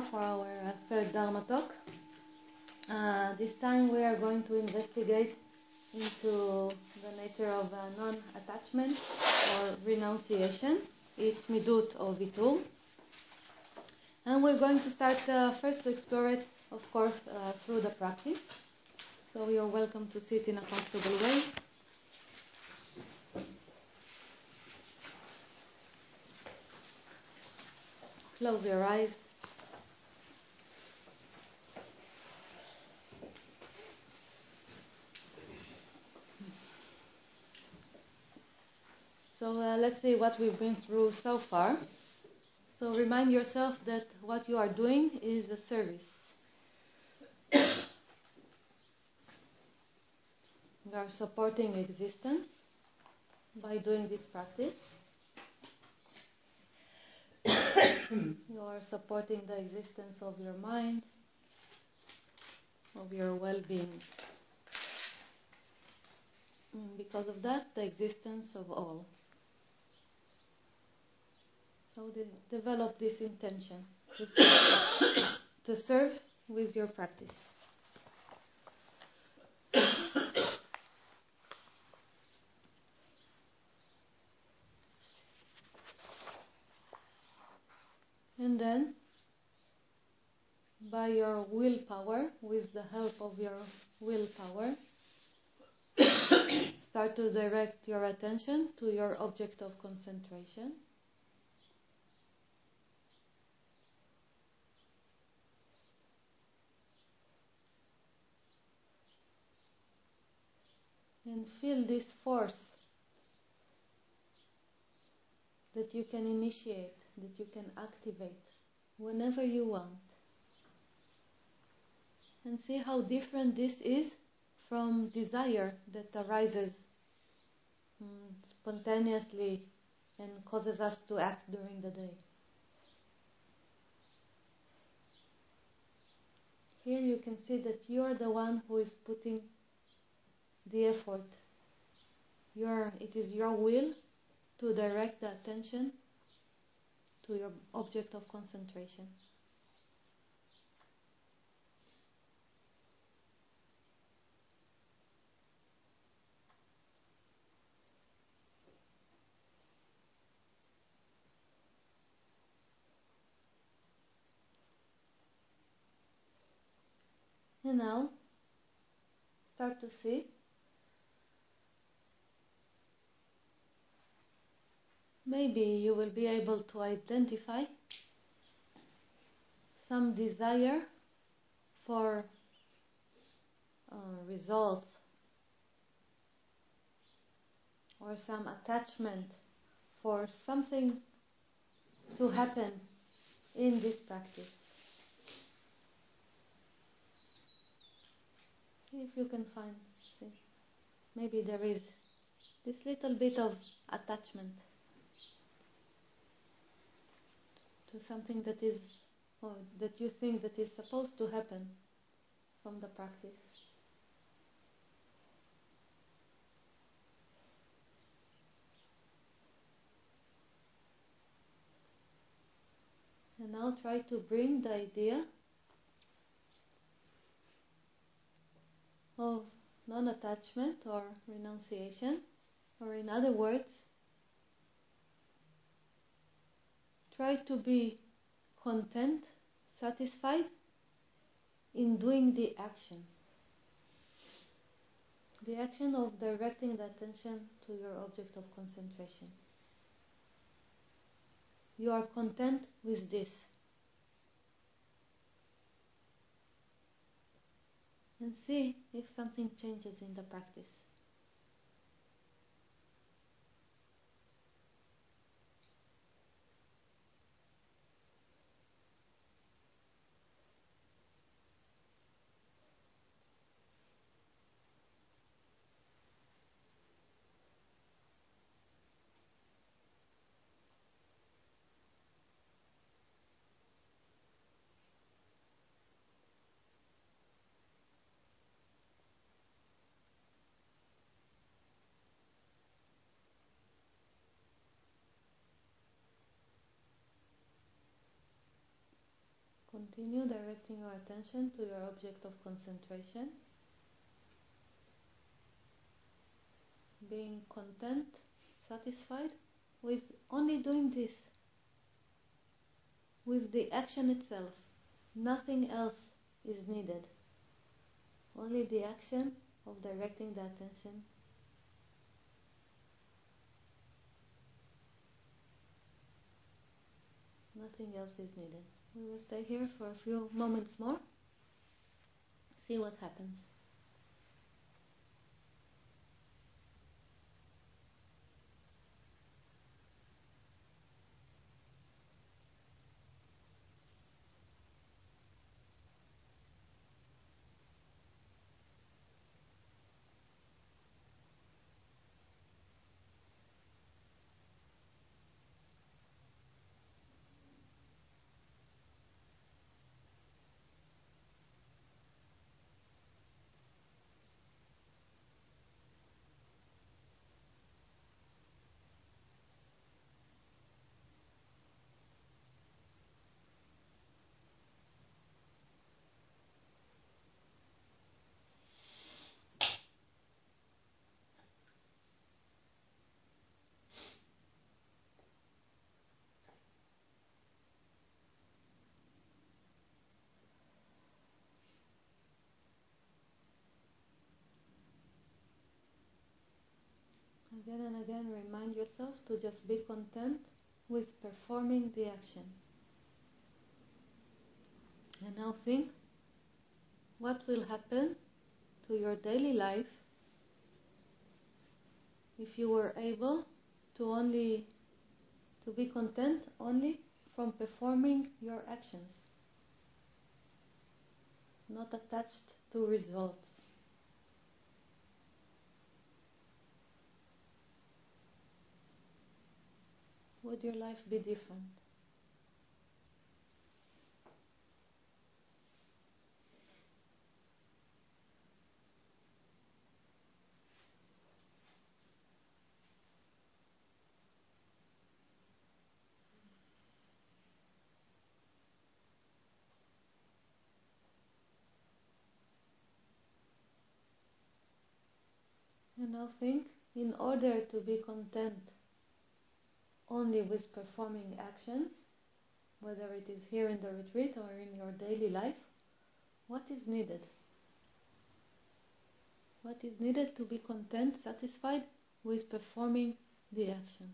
for our third Dharma talk. Uh, this time we are going to investigate into the nature of uh, non-attachment or renunciation. It's midut or vitul. And we're going to start uh, first to explore it, of course, uh, through the practice. So you're welcome to sit in a comfortable way. Close your eyes. So uh, let's see what we've been through so far. So remind yourself that what you are doing is a service. you are supporting existence by doing this practice. you are supporting the existence of your mind, of your well being. Because of that, the existence of all. So de- develop this intention to serve, to serve with your practice. And then, by your willpower, with the help of your willpower, start to direct your attention to your object of concentration. And feel this force that you can initiate, that you can activate whenever you want. And see how different this is from desire that arises mm, spontaneously and causes us to act during the day. Here you can see that you are the one who is putting the effort. Your, it is your will to direct the attention to your object of concentration. And now, start to see maybe you will be able to identify some desire for uh, results or some attachment for something to happen in this practice. If you can find, see, maybe there is this little bit of attachment. To something that is or that you think that is supposed to happen from the practice. And now try to bring the idea of non attachment or renunciation, or in other words, try to be content, satisfied in doing the action. The action of directing the attention to your object of concentration. You are content with this. And see if something changes in the practice. Continue directing your attention to your object of concentration. Being content, satisfied with only doing this, with the action itself. Nothing else is needed. Only the action of directing the attention Nothing else is needed. We will stay here for a few moments more. See what happens. Again and again, remind yourself to just be content with performing the action. And now think what will happen to your daily life if you were able to only to be content only from performing your actions not attached to results would your life be different? And now think, in order to be content only with performing actions, whether it is here in the retreat or in your daily life, what is needed? What is needed to be content, satisfied with performing the action?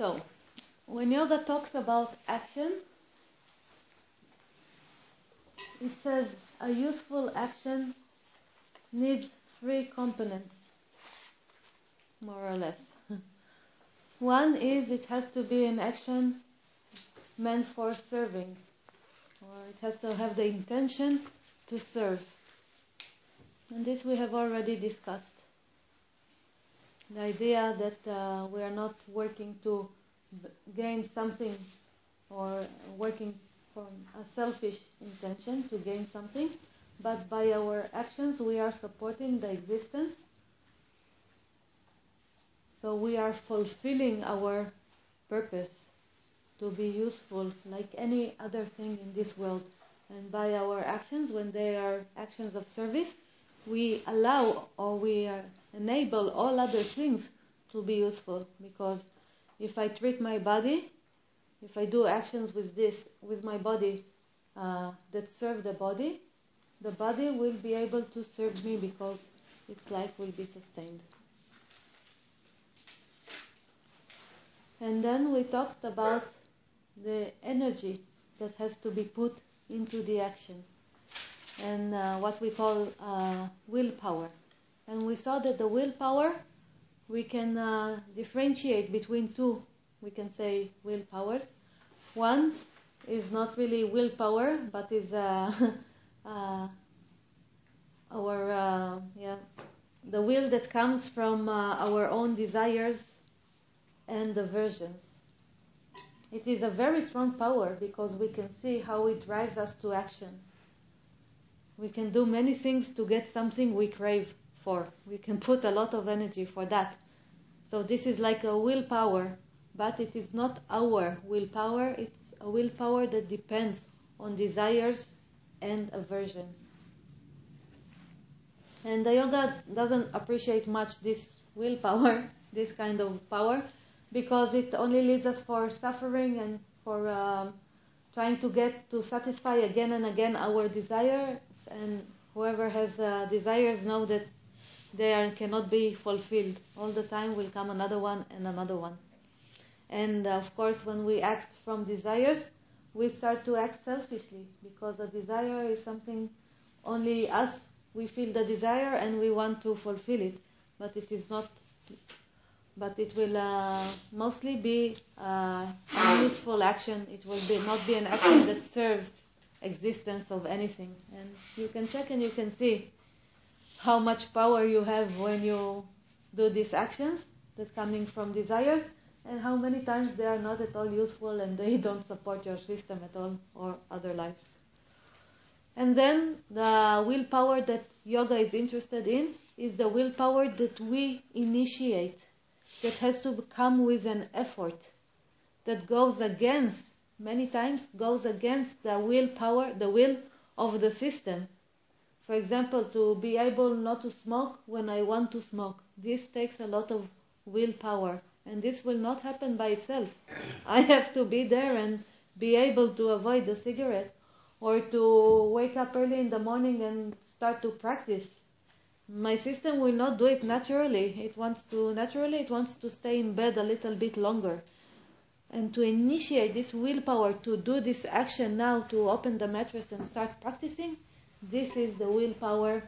So, when yoga talks about action, it says a useful action needs three components, more or less. One is it has to be an action meant for serving, or it has to have the intention to serve. And this we have already discussed the idea that uh, we are not working to gain something or working from a selfish intention to gain something, but by our actions we are supporting the existence. So we are fulfilling our purpose to be useful like any other thing in this world. And by our actions, when they are actions of service, we allow or we uh, enable all other things to be useful because if I treat my body, if I do actions with this, with my body uh, that serve the body, the body will be able to serve me because its life will be sustained. And then we talked about the energy that has to be put into the action and uh, what we call uh, willpower. And we saw that the willpower, we can uh, differentiate between two, we can say willpowers. One is not really willpower, but is uh, uh, our, uh, yeah, the will that comes from our own desires and aversions. It is a very strong power because we can see how it drives us to action. We can do many things to get something we crave for. We can put a lot of energy for that. So this is like a willpower, but it is not our willpower. It's a willpower that depends on desires and aversions. And the yoga doesn't appreciate much this willpower, this kind of power, because it only leads us for suffering and for um, trying to get to satisfy again and again our desires. And whoever has uh, desires know that they are, cannot be fulfilled. All the time will come another one and another one. And uh, of course, when we act from desires, we start to act selfishly because the desire is something only us we feel the desire and we want to fulfill it, but it is not but it will uh, mostly be uh, a useful action. It will be not be an action that serves existence of anything. And you can check and you can see how much power you have when you do these actions that coming from desires and how many times they are not at all useful and they don't support your system at all or other lives. And then the willpower that yoga is interested in is the willpower that we initiate that has to come with an effort that goes against, many times goes against the willpower, the will of the system. For example, to be able not to smoke when I want to smoke. This takes a lot of willpower and this will not happen by itself. I have to be there and be able to avoid the cigarette or to wake up early in the morning and start to practice my system will not do it naturally. It wants to, naturally, it wants to stay in bed a little bit longer. And to initiate this willpower to do this action now, to open the mattress and start practicing, this is the willpower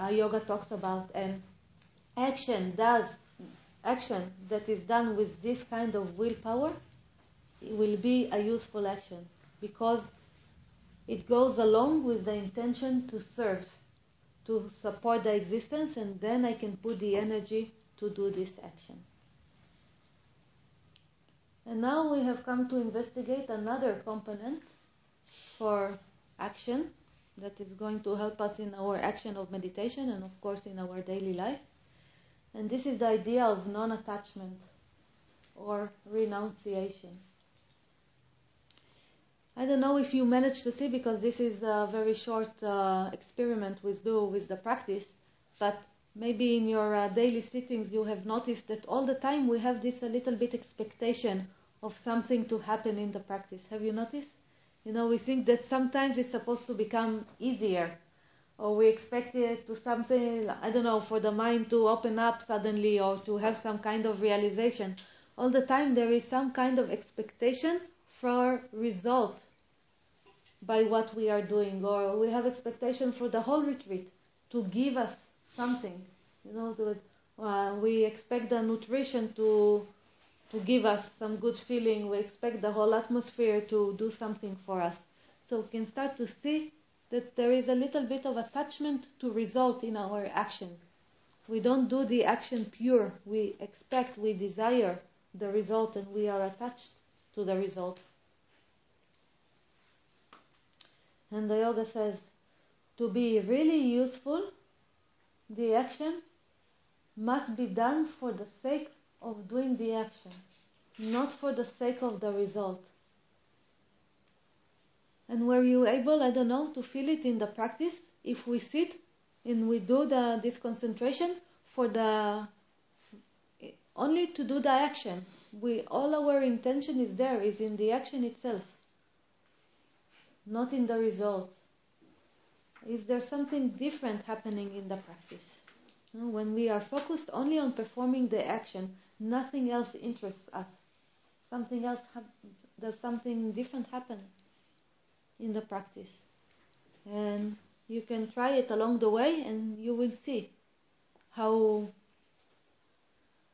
uh, yoga talks about. And action does, action that is done with this kind of willpower will be a useful action because it goes along with the intention to serve to support the existence and then I can put the energy to do this action. And now we have come to investigate another component for action that is going to help us in our action of meditation and of course in our daily life. And this is the idea of non-attachment or renunciation. I don't know if you managed to see because this is a very short uh, experiment we do with the practice, but maybe in your uh, daily sittings you have noticed that all the time we have this a little bit expectation of something to happen in the practice. Have you noticed? You know, we think that sometimes it's supposed to become easier, or we expect it to something, I don't know, for the mind to open up suddenly or to have some kind of realization. All the time there is some kind of expectation for result by what we are doing, or we have expectation for the whole retreat to give us something. You know, to, uh, we expect the nutrition to to give us some good feeling. We expect the whole atmosphere to do something for us. So we can start to see that there is a little bit of attachment to result in our action. We don't do the action pure. We expect, we desire the result, and we are attached to the result. And the yoga says to be really useful, the action must be done for the sake of doing the action, not for the sake of the result. And were you able, I don't know, to feel it in the practice? If we sit and we do the this concentration for the only to do the action. We all our intention is there, is in the action itself, not in the results. Is there something different happening in the practice? When we are focused only on performing the action, nothing else interests us. Something else does something different happen in the practice, and you can try it along the way, and you will see how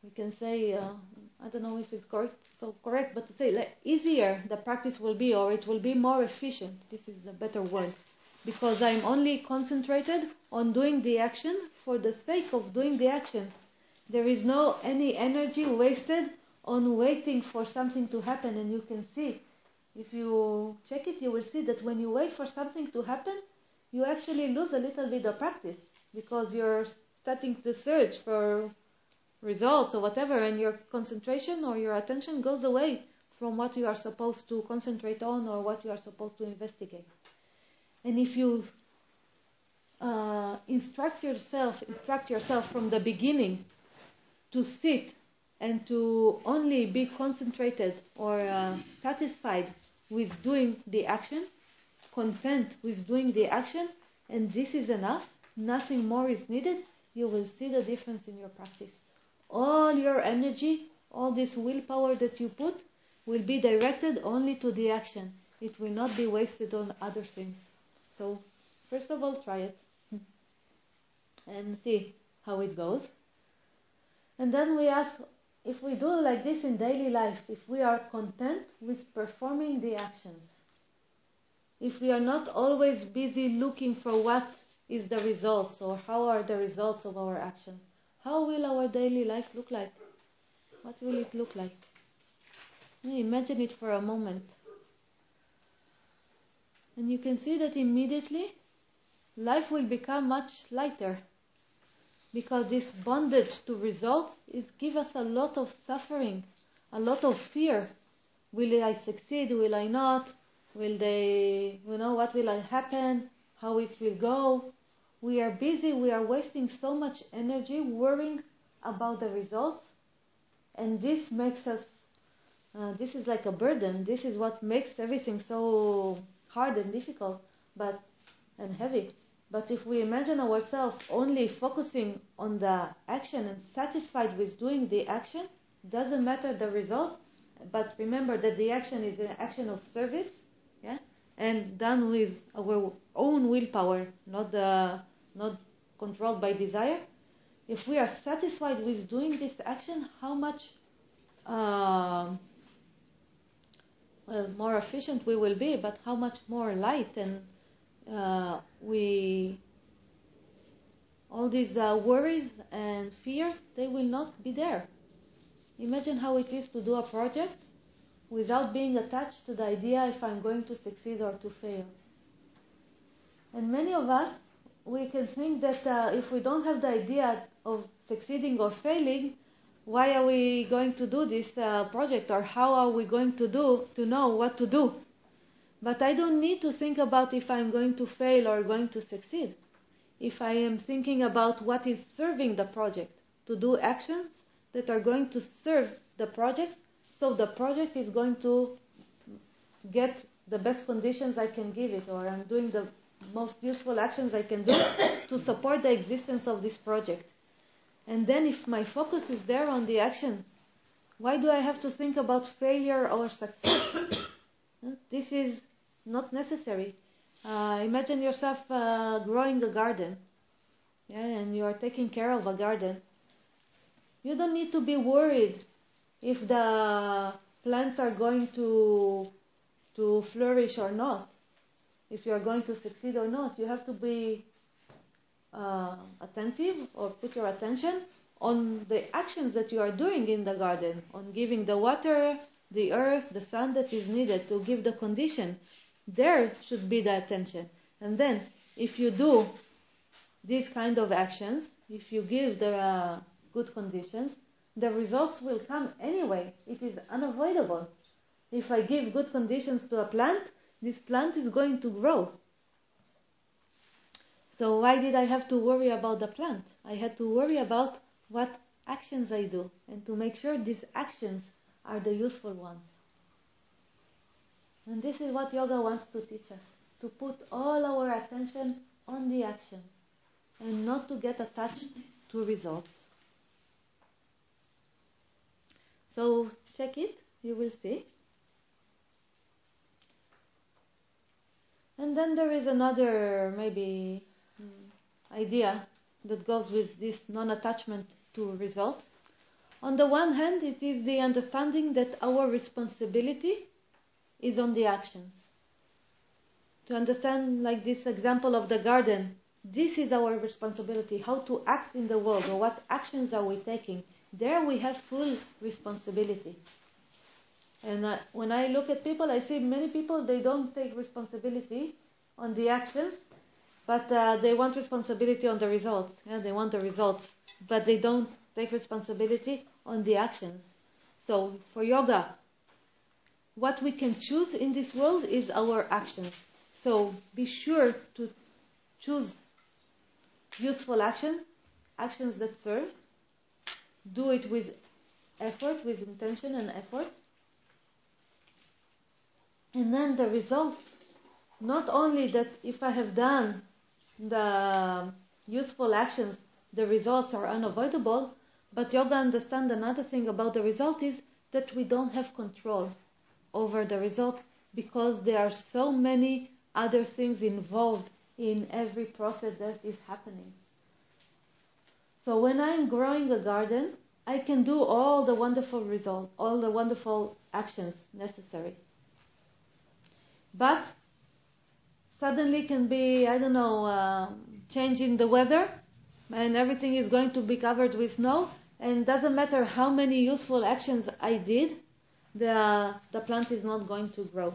we can say, uh, I don't know if it's correct, so correct, but to say like, easier the practice will be, or it will be more efficient. This is the better word, because I'm only concentrated on doing the action for the sake of doing the action. There is no any energy wasted on waiting for something to happen, and you can see. If you check it, you will see that when you wait for something to happen, you actually lose a little bit of practice because you're starting to search for results or whatever, and your concentration or your attention goes away from what you are supposed to concentrate on or what you are supposed to investigate. And if you uh, instruct yourself, instruct yourself from the beginning to sit and to only be concentrated or uh, satisfied with doing the action, content with doing the action, and this is enough, nothing more is needed, you will see the difference in your practice all your energy, all this willpower that you put will be directed only to the action. It will not be wasted on other things. So, first of all, try it and see how it goes. And then we ask if we do like this in daily life, if we are content with performing the actions, if we are not always busy looking for what is the results or how are the results of our actions how will our daily life look like? What will it look like? Imagine it for a moment. And you can see that immediately life will become much lighter because this bondage to results is give us a lot of suffering, a lot of fear. Will I succeed? Will I not? Will they, you know, what will happen? How it will go? we are busy, we are wasting so much energy worrying about the results, and this makes us, uh, this is like a burden. This is what makes everything so hard and difficult, but and heavy. But if we imagine ourselves only focusing on the action and satisfied with doing the action, doesn't matter the result, but remember that the action is an action of service, yeah, and done with our own willpower, not the not controlled by desire. If we are satisfied with doing this action, how much uh, well, more efficient we will be, but how much more light and uh, we all these uh, worries and fears they will not be there. Imagine how it is to do a project without being attached to the idea if I'm going to succeed or to fail. And many of us, we can think that uh, if we don't have the idea of succeeding or failing, why are we going to do this uh, project or how are we going to do to know what to do? But I don't need to think about if I'm going to fail or going to succeed. If I am thinking about what is serving the project, to do actions that are going to serve the project, so the project is going to get the best conditions I can give it, or I'm doing the most useful actions I can do to support the existence of this project. And then if my focus is there on the action, why do I have to think about failure or success? this is not necessary. Uh, imagine yourself uh, growing a garden, yeah, and you are taking care of a garden. You don't need to be worried if the plants are going to to flourish or not if you are going to succeed or not. You have to be uh, attentive or put your attention on the actions that you are doing in the garden, on giving the water, the earth, the sun that is needed to give the condition. There should be the attention. And then, if you do these kind of actions, if you give the uh, good conditions, the results will come anyway. It is unavoidable. If I give good conditions to a plant, this plant is going to grow. So why did I have to worry about the plant? I had to worry about what actions I do and to make sure these actions are the useful ones. And this is what yoga wants to teach us to put all our attention on the action and not to get attached to results. So check it, you will see. And then there is another maybe idea that goes with this non-attachment to result. On the one hand, it is the understanding that our responsibility is on the actions. To understand, like this example of the garden, this is our responsibility, how to act in the world, or what actions are we taking. There we have full responsibility. And uh, when I look at people, I see many people, they don't take responsibility on the actions, but uh, they want responsibility on the results. Yeah, they want the results, but they don't take responsibility on the actions. So for yoga, what we can choose in this world is our actions. So be sure to choose useful action, actions that serve. Do it with effort, with intention and effort. And then the result, not only that if I have done the useful actions, the results are unavoidable, but yoga understand another thing about the result is that we don't have control over the results because there are so many other things involved in every process that is happening. So when I'm growing a garden, I can do all the wonderful results, all the wonderful actions necessary. But suddenly can be, I don't know, uh, changing the weather and everything is going to be covered with snow and doesn't matter how many useful actions I did, the, the plant is not going to grow.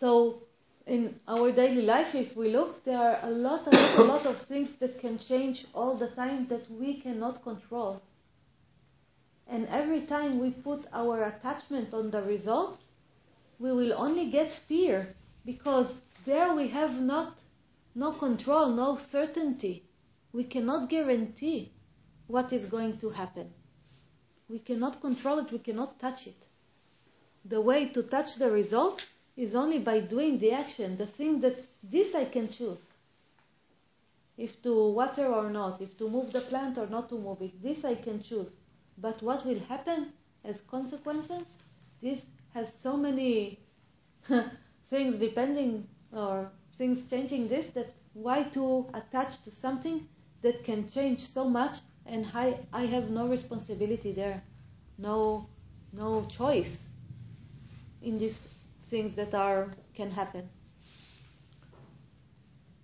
So in our daily life, if we look, there are a lot, a lot, a lot of things that can change all the time that we cannot control. And every time we put our attachment on the results, we will only get fear because there we have not no control, no certainty. We cannot guarantee what is going to happen. We cannot control it, we cannot touch it. The way to touch the result is only by doing the action, the thing that this I can choose. If to water or not, if to move the plant or not to move it, this I can choose. But what will happen as consequences, this has so many things depending or things changing this that why to attach to something that can change so much and I, I have no responsibility there, no no choice in these things that are can happen.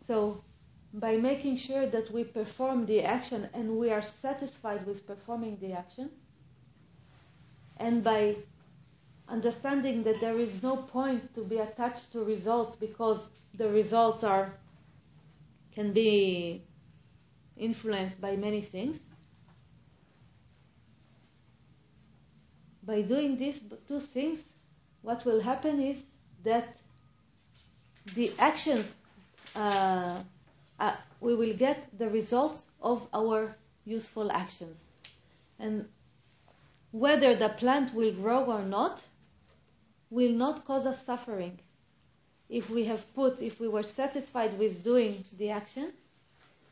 So by making sure that we perform the action and we are satisfied with performing the action, and by understanding that there is no point to be attached to results because the results are can be influenced by many things. By doing these two things, what will happen is that the actions uh, uh, we will get the results of our useful actions, and whether the plant will grow or not will not cause us suffering if we have put, if we were satisfied with doing the action,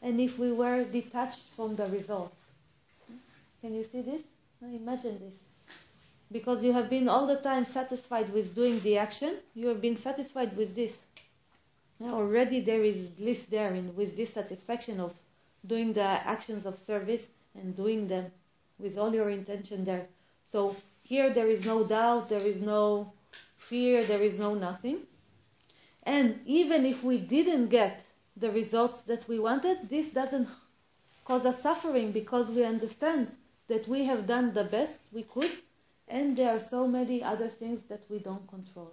and if we were detached from the results. Can you see this? Imagine this. Because you have been all the time satisfied with doing the action, you have been satisfied with this. Already there is bliss there in, with this satisfaction of doing the actions of service and doing them with all your intention there. So here there is no doubt, there is no fear, there is no nothing. And even if we didn't get the results that we wanted, this doesn't cause us suffering because we understand that we have done the best we could and there are so many other things that we don't control.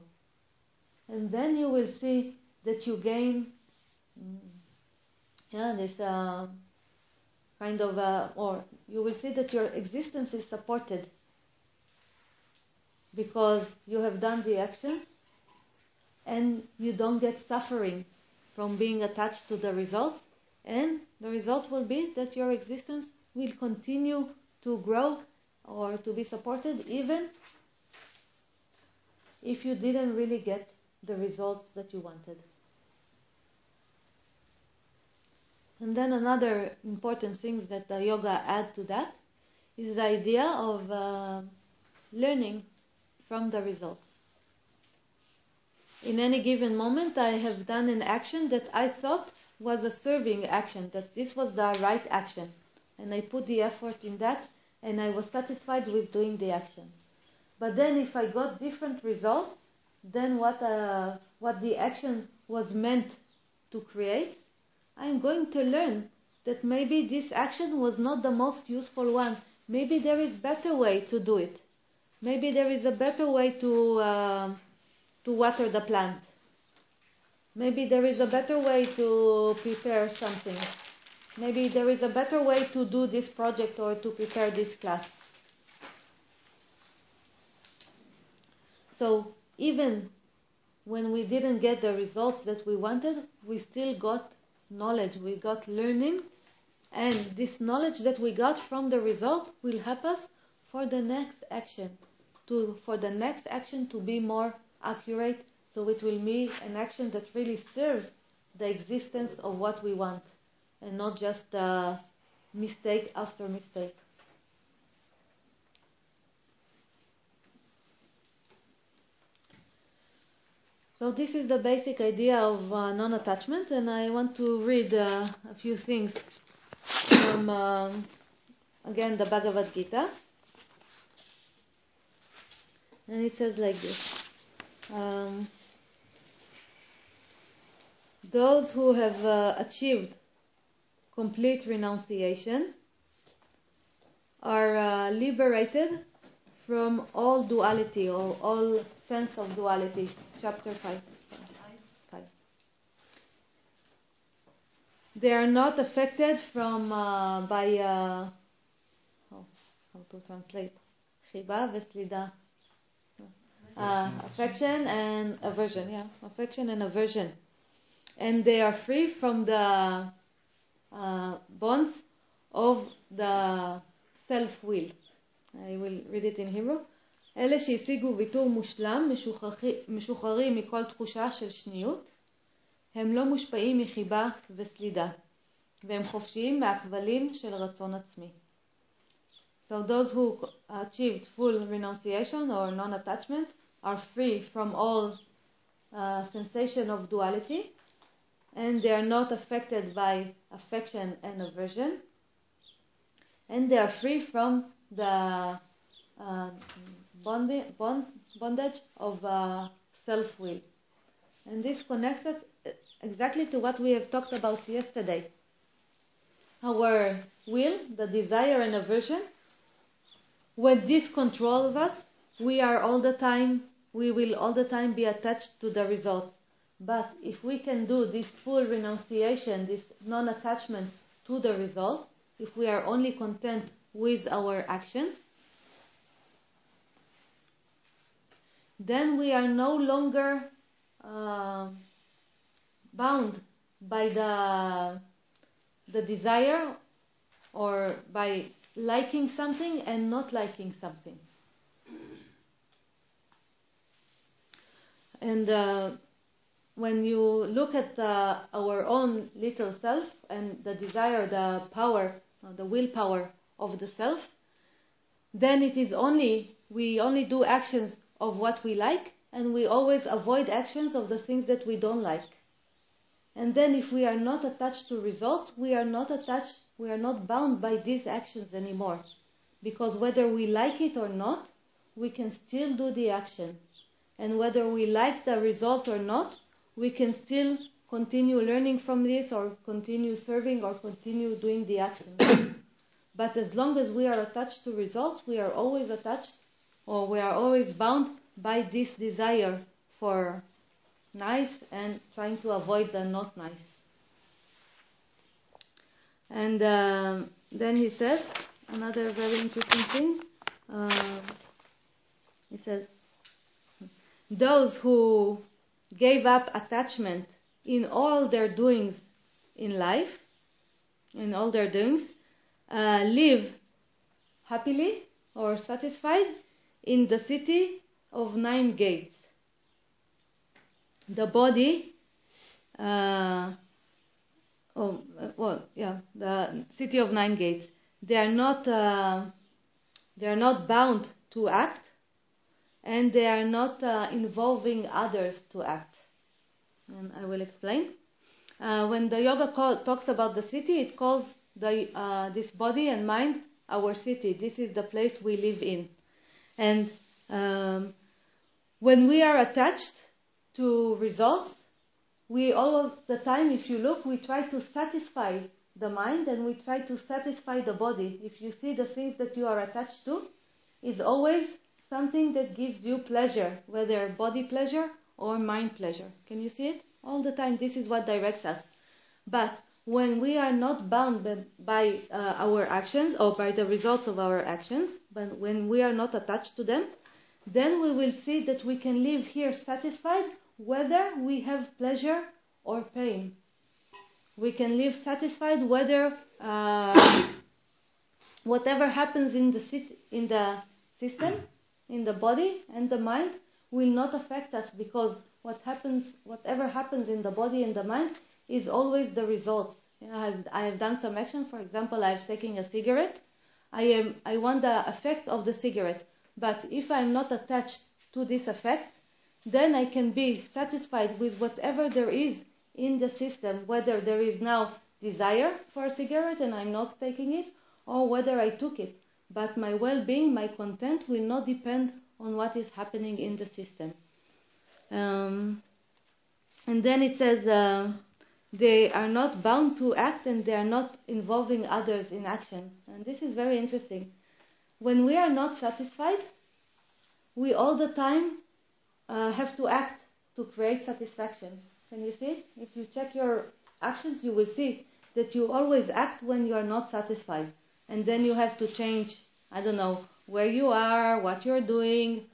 And then you will see that you gain mm, yeah, this uh, kind of, uh, or you will see that your existence is supported because you have done the actions and you don't get suffering from being attached to the results, and the result will be that your existence will continue to grow or to be supported even if you didn't really get the results that you wanted. And then another important thing that the yoga add to that is the idea of uh, learning from the results. In any given moment, I have done an action that I thought was a serving action, that this was the right action. And I put the effort in that, and I was satisfied with doing the action. But then, if I got different results than what, uh, what the action was meant to create, I'm going to learn that maybe this action was not the most useful one. Maybe there is better way to do it. Maybe there is a better way to uh, to water the plant. Maybe there is a better way to prepare something. Maybe there is a better way to do this project or to prepare this class. So even when we didn't get the results that we wanted, we still got knowledge, we got learning, and this knowledge that we got from the result will help us for the next action, to for the next action to be more accurate, so it will be an action that really serves the existence of what we want, and not just uh, mistake after mistake. So this is the basic idea of uh, non-attachment, and I want to read uh, a few things from, um, again, the Bhagavad Gita And it says like this. Um, those who have uh, achieved complete renunciation are uh, liberated from all duality or all sense of duality. Chapter 5. Five. They are not affected from uh, by uh, oh, how to translate חיבה וסלידה. Uh, affection and aversion, yeah, affection and aversion, and they are free from the uh, bonds of the self-will. I will read it in Hebrew. אלה שהשיגו ויתור מושלם משוחררים מכל תחושה של שניות, הם לא מושפעים מחיבה וסלידה, והם חופשיים מהכבלים של רצון עצמי. So those who achieved full renunciation or non-attachment are free from all uh, sensation of duality, and they are not affected by affection and aversion, and they are free from the uh, bondage, bond, bondage of uh, self-will. And this connects us exactly to what we have talked about yesterday. Our will, the desire and aversion, when this controls us, we are all the time, we will all the time be attached to the results. But if we can do this full renunciation, this non-attachment to the results, if we are only content with our action, then we are no longer uh, bound by the the desire or by liking something and not liking something. And uh, when you look at uh, our own little self and the desire, the power, uh, the willpower of the self, then it is only we only do actions of what we like and we always avoid actions of the things that we don't like. And then if we are not attached to results, we are not attached, we are not bound by these actions anymore. Because whether we like it or not, we can still do the action. And whether we like the result or not, we can still continue learning from this or continue serving or continue doing the action. but as long as we are attached to results, we are always attached or we are always bound by this desire for nice and trying to avoid the not nice. And um, then he says another very interesting thing. Uh, he says, those who gave up attachment in all their doings in life, in all their doings, uh, live happily or satisfied in the city of nine gates. The body, uh, oh, well, yeah, the city of nine gates. They are not, uh, they are not bound to act, and they are not uh, involving others to act. And I will explain. Uh, when the yoga call, talks about the city, it calls the uh, this body and mind our city. This is the place we live in, and um, when we are attached to results, we all of the time, if you look, we try to satisfy the mind and we try to satisfy the body. If you see the things that you are attached to, is always something that gives you pleasure, whether body pleasure or mind pleasure. Can you see it? All the time, this is what directs us. But when we are not bound by uh, our actions or by the results of our actions, but when we are not attached to them, then we will see that we can live here satisfied whether we have pleasure or pain. We can live satisfied whether uh, whatever happens in the sit- in the system, in the body and the mind, will not affect us because what happens, whatever happens in the body and the mind, is always the results. You know, I, have, I have done some action. For example, I've taken a cigarette. I am I want the effect of the cigarette. But if I'm not attached to this effect, then I can be satisfied with whatever there is in the system, whether there is now desire for a cigarette and I'm not taking it, or whether I took it. But my well being, my content will not depend on what is happening in the system. Um, and then it says uh, they are not bound to act and they are not involving others in action. And this is very interesting when we are not satisfied, we all the time uh, have to act to create satisfaction. Can you see? If you check your actions, you will see that you always act when you are not satisfied. And then you have to change, I don't know, where you are, what you're doing,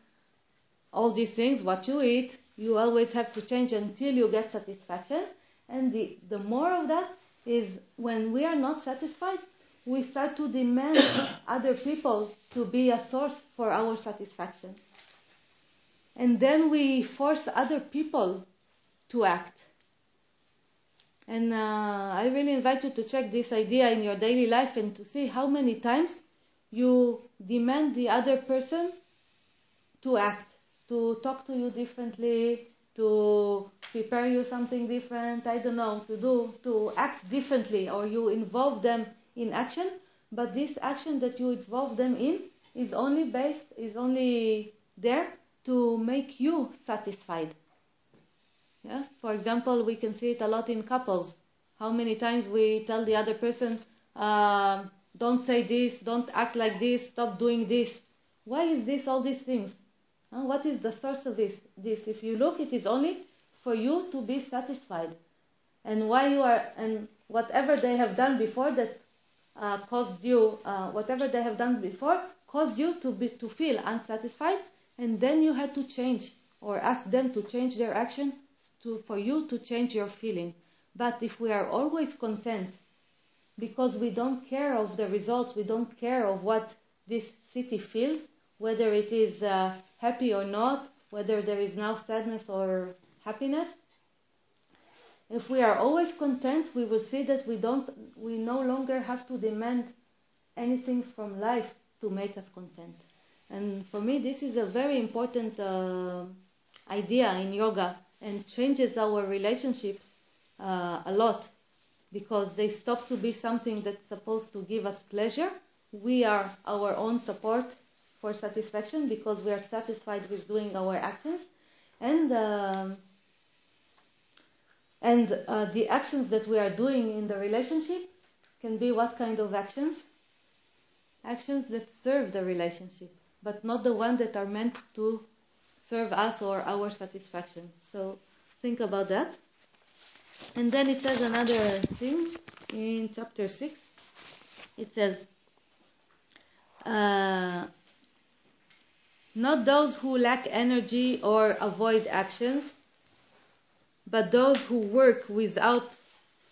all these things, what you eat. You always have to change until you get satisfaction. And the, the more of that is when we are not satisfied, we start to demand other people to be a source for our satisfaction. And then we force other people to act. And uh, I really invite you to check this idea in your daily life and to see how many times you demand the other person to act, to talk to you differently, to prepare you something different, I don't know, to do, to act differently, or you involve them in action, but this action that you involve them in is only based, is only there to make you satisfied. Yeah? For example, we can see it a lot in couples. How many times we tell the other person, uh, don't say this, don't act like this, stop doing this. Why is this all these things? Uh, what is the source of this? This, if you look, it is only for you to be satisfied. And why you are, and whatever they have done before that uh, caused you, uh, whatever they have done before, caused you to be to feel unsatisfied, and then you had to change or ask them to change their action to for you to change your feeling. But if we are always content, because we don't care of the results, we don't care of what this city feels, whether it is uh, happy or not, whether there is now sadness or happiness, if we are always content, we will see that we don't, we no longer have to demand anything from life to make us content. And for me, this is a very important uh, idea in yoga and changes our relationships uh, a lot because they stop to be something that's supposed to give us pleasure. We are our own support for satisfaction because we are satisfied with doing our actions. And um, and uh, the actions that we are doing in the relationship can be what kind of actions? Actions that serve the relationship, but not the ones that are meant to serve us or our satisfaction. So think about that. And then it says another thing in chapter 6. It says, uh, not those who lack energy or avoid actions, but those who work without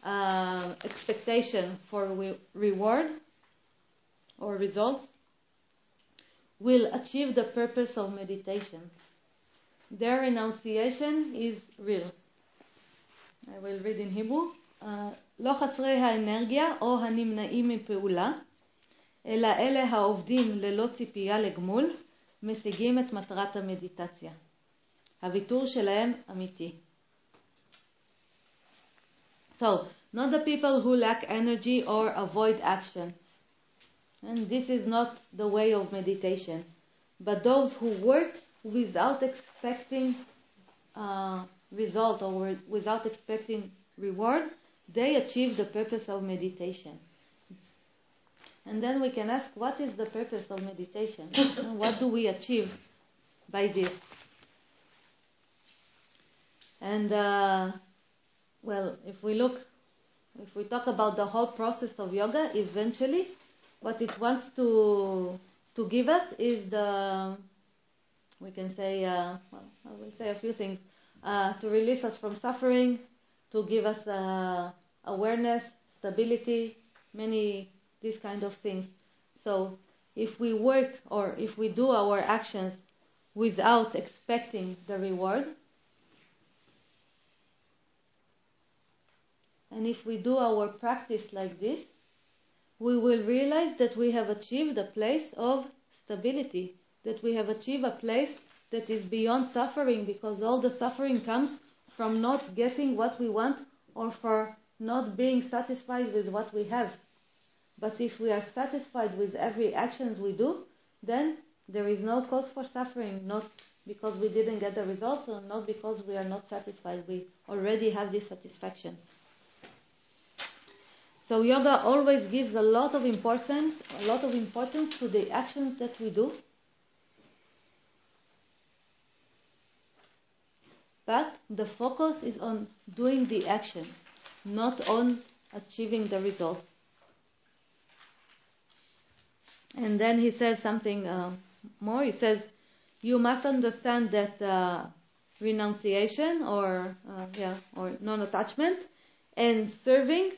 uh, expectation for re- reward or results will achieve the purpose of meditation. Their renunciation is real. I will read in Hebrew. לא חסרי האנרגיה או הנמנעים מפעולה, אלא אלה העובדים ללא ציפייה לגמול, משיגים את מטרת המדיטציה. הוויתור שלהם אמיתי. So, not the people who lack energy or avoid action. And this is not the way of meditation. But those who work without expecting uh, result or without expecting reward, they achieve the purpose of meditation. And then we can ask, what is the purpose of meditation? what do we achieve by this? And uh, well, if we look, if we talk about the whole process of yoga, eventually, what it wants to to give us is the, we can say, uh, well, I will say a few things, uh, to release us from suffering, to give us uh, awareness, stability, many these kind of things. So if we work or if we do our actions without expecting the reward, and if we do our practice like this, we will realize that we have achieved a place of stability, that we have achieved a place that is beyond suffering because all the suffering comes from not getting what we want or for not being satisfied with what we have. But if we are satisfied with every actions we do, then there is no cause for suffering, not because we didn't get the results or not because we are not satisfied. We already have this satisfaction. So yoga always gives a lot of importance, a lot of importance to the actions that we do. But the focus is on doing the action, not on achieving the results. And then he says something uh, more. He says, you must understand that uh, renunciation or uh, yeah or non-attachment and serving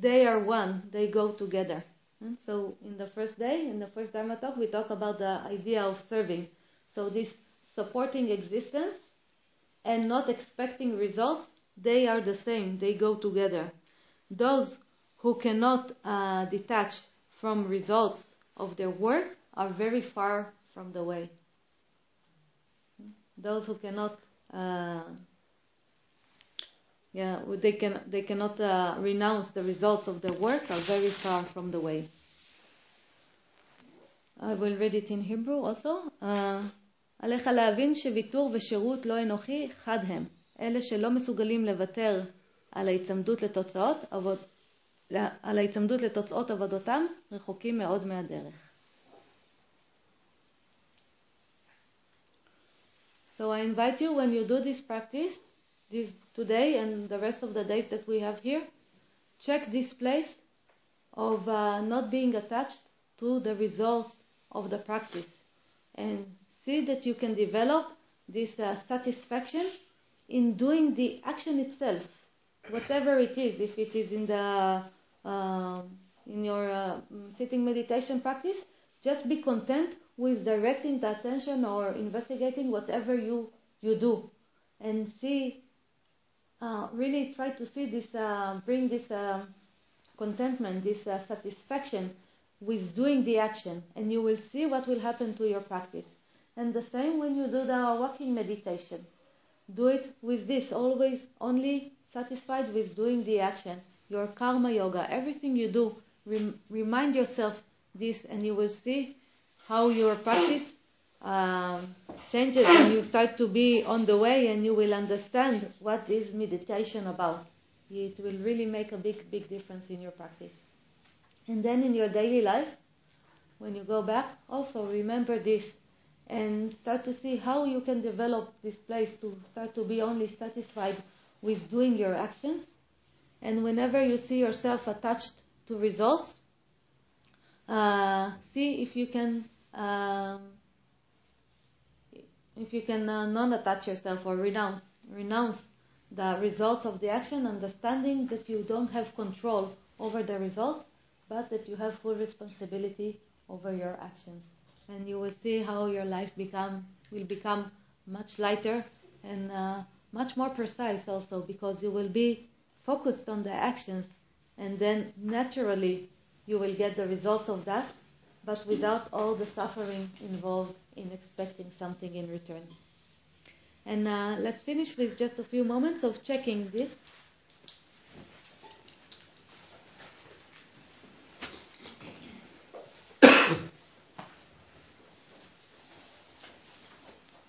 they are one, they go together. And so in the first day, in the first Dharma talk, we talk about the idea of serving. So this supporting existence and not expecting results, they are the same, they go together. Those who cannot uh, detach from results of their work are very far from the way. Those who cannot uh, yeah, they can they cannot uh, renounce the results of their work are very far from the way. I will read it in Hebrew also. Uh, עליך להבין שוויתור ושירות לא אנוכי חד הם. אלה שלא מסוגלים לוותר על ההיצמדות לתוצאות, עבוד, על ההיצמדות לתוצאות עבודתם, רחוקים מאוד מהדרך. So I invite you when you do this practice this today and the rest of the days that we have here, check this place of uh, not being attached to the results of the practice and see that you can develop this uh, satisfaction in doing the action itself, whatever it is. If it is in the uh, in your uh, sitting meditation practice, just be content with directing the attention or investigating whatever you you do, and see uh, really try to see this, uh, bring this uh, contentment, this satisfaction with doing the action, and you will see what will happen to your practice. And the same when you do the walking meditation. Do it with this, always only satisfied with doing the action. Your karma yoga, everything you do, rem- remind yourself this, and you will see how your practice um, changes and you start to be on the way and you will understand what is meditation about. It will really make a big, big difference in your practice. And then in your daily life, when you go back, also remember this and start to see how you can develop this place to start to be only satisfied with doing your actions. And whenever you see yourself attached to results, uh, see if you can um, if you can uh, non-attach yourself or renounce renounce the results of the action, understanding that you don't have control over the results, but that you have full responsibility over your actions. And you will see how your life become will become much lighter and uh, much more precise also because you will be focused on the actions and then naturally you will get the results of that but without all the suffering involved in expecting something in return. And uh, let's finish with just a few moments of checking this.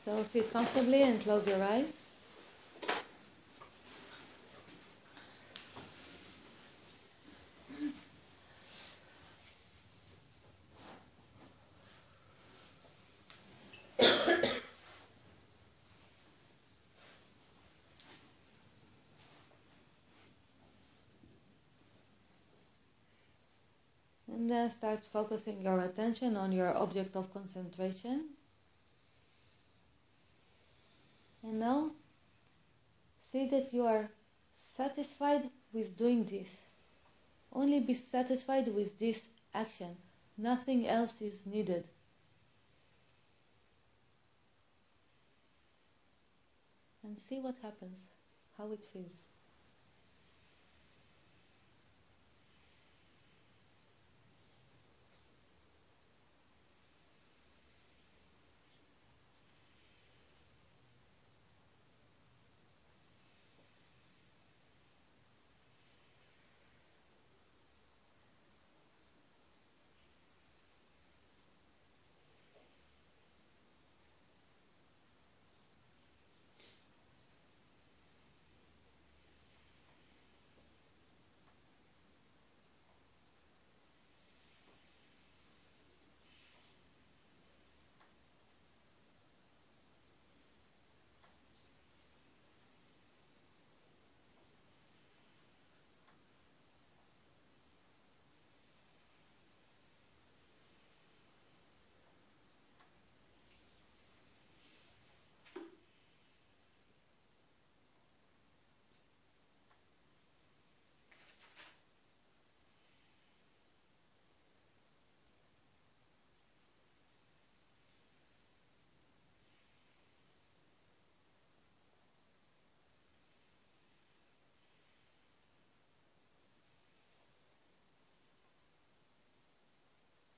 So sit comfortably and close your eyes. And then start focusing your attention on your object of concentration. And now see that you are satisfied with doing this. Only be satisfied with this action. Nothing else is needed. And see what happens, how it feels.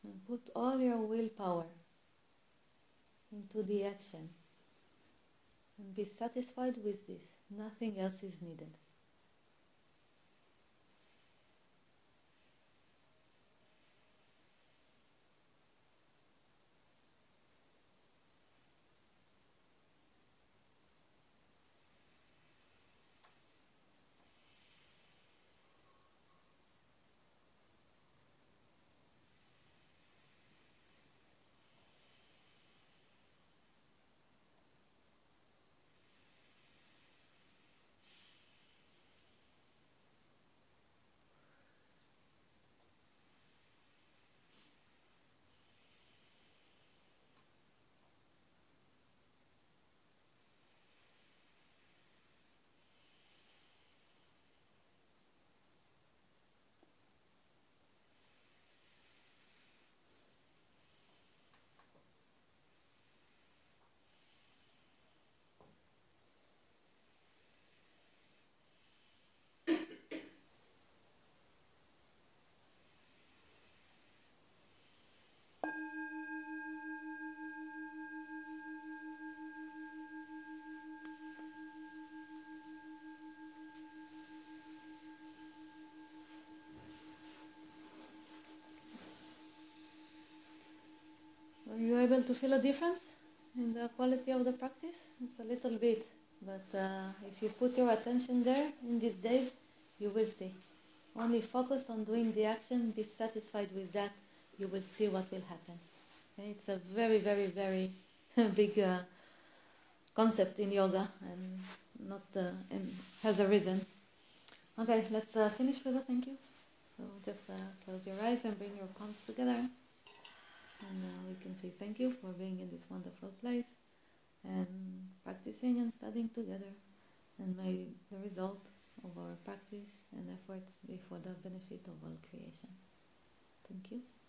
and put all your willpower into the action and be satisfied with this. Nothing else is needed. To feel a difference in the quality of the practice? It's a little bit, but uh, if you put your attention there in these days, you will see. Only focus on doing the action, be satisfied with that, you will see what will happen. Okay? It's a very, very, very big uh, concept in yoga and not uh, and has a reason. Okay, let's uh, finish with a thank you. So just uh, close your eyes and bring your palms together and now we can say thank you for being in this wonderful place and practicing and studying together. And may the result of our practice and efforts be for the benefit of all creation. Thank you.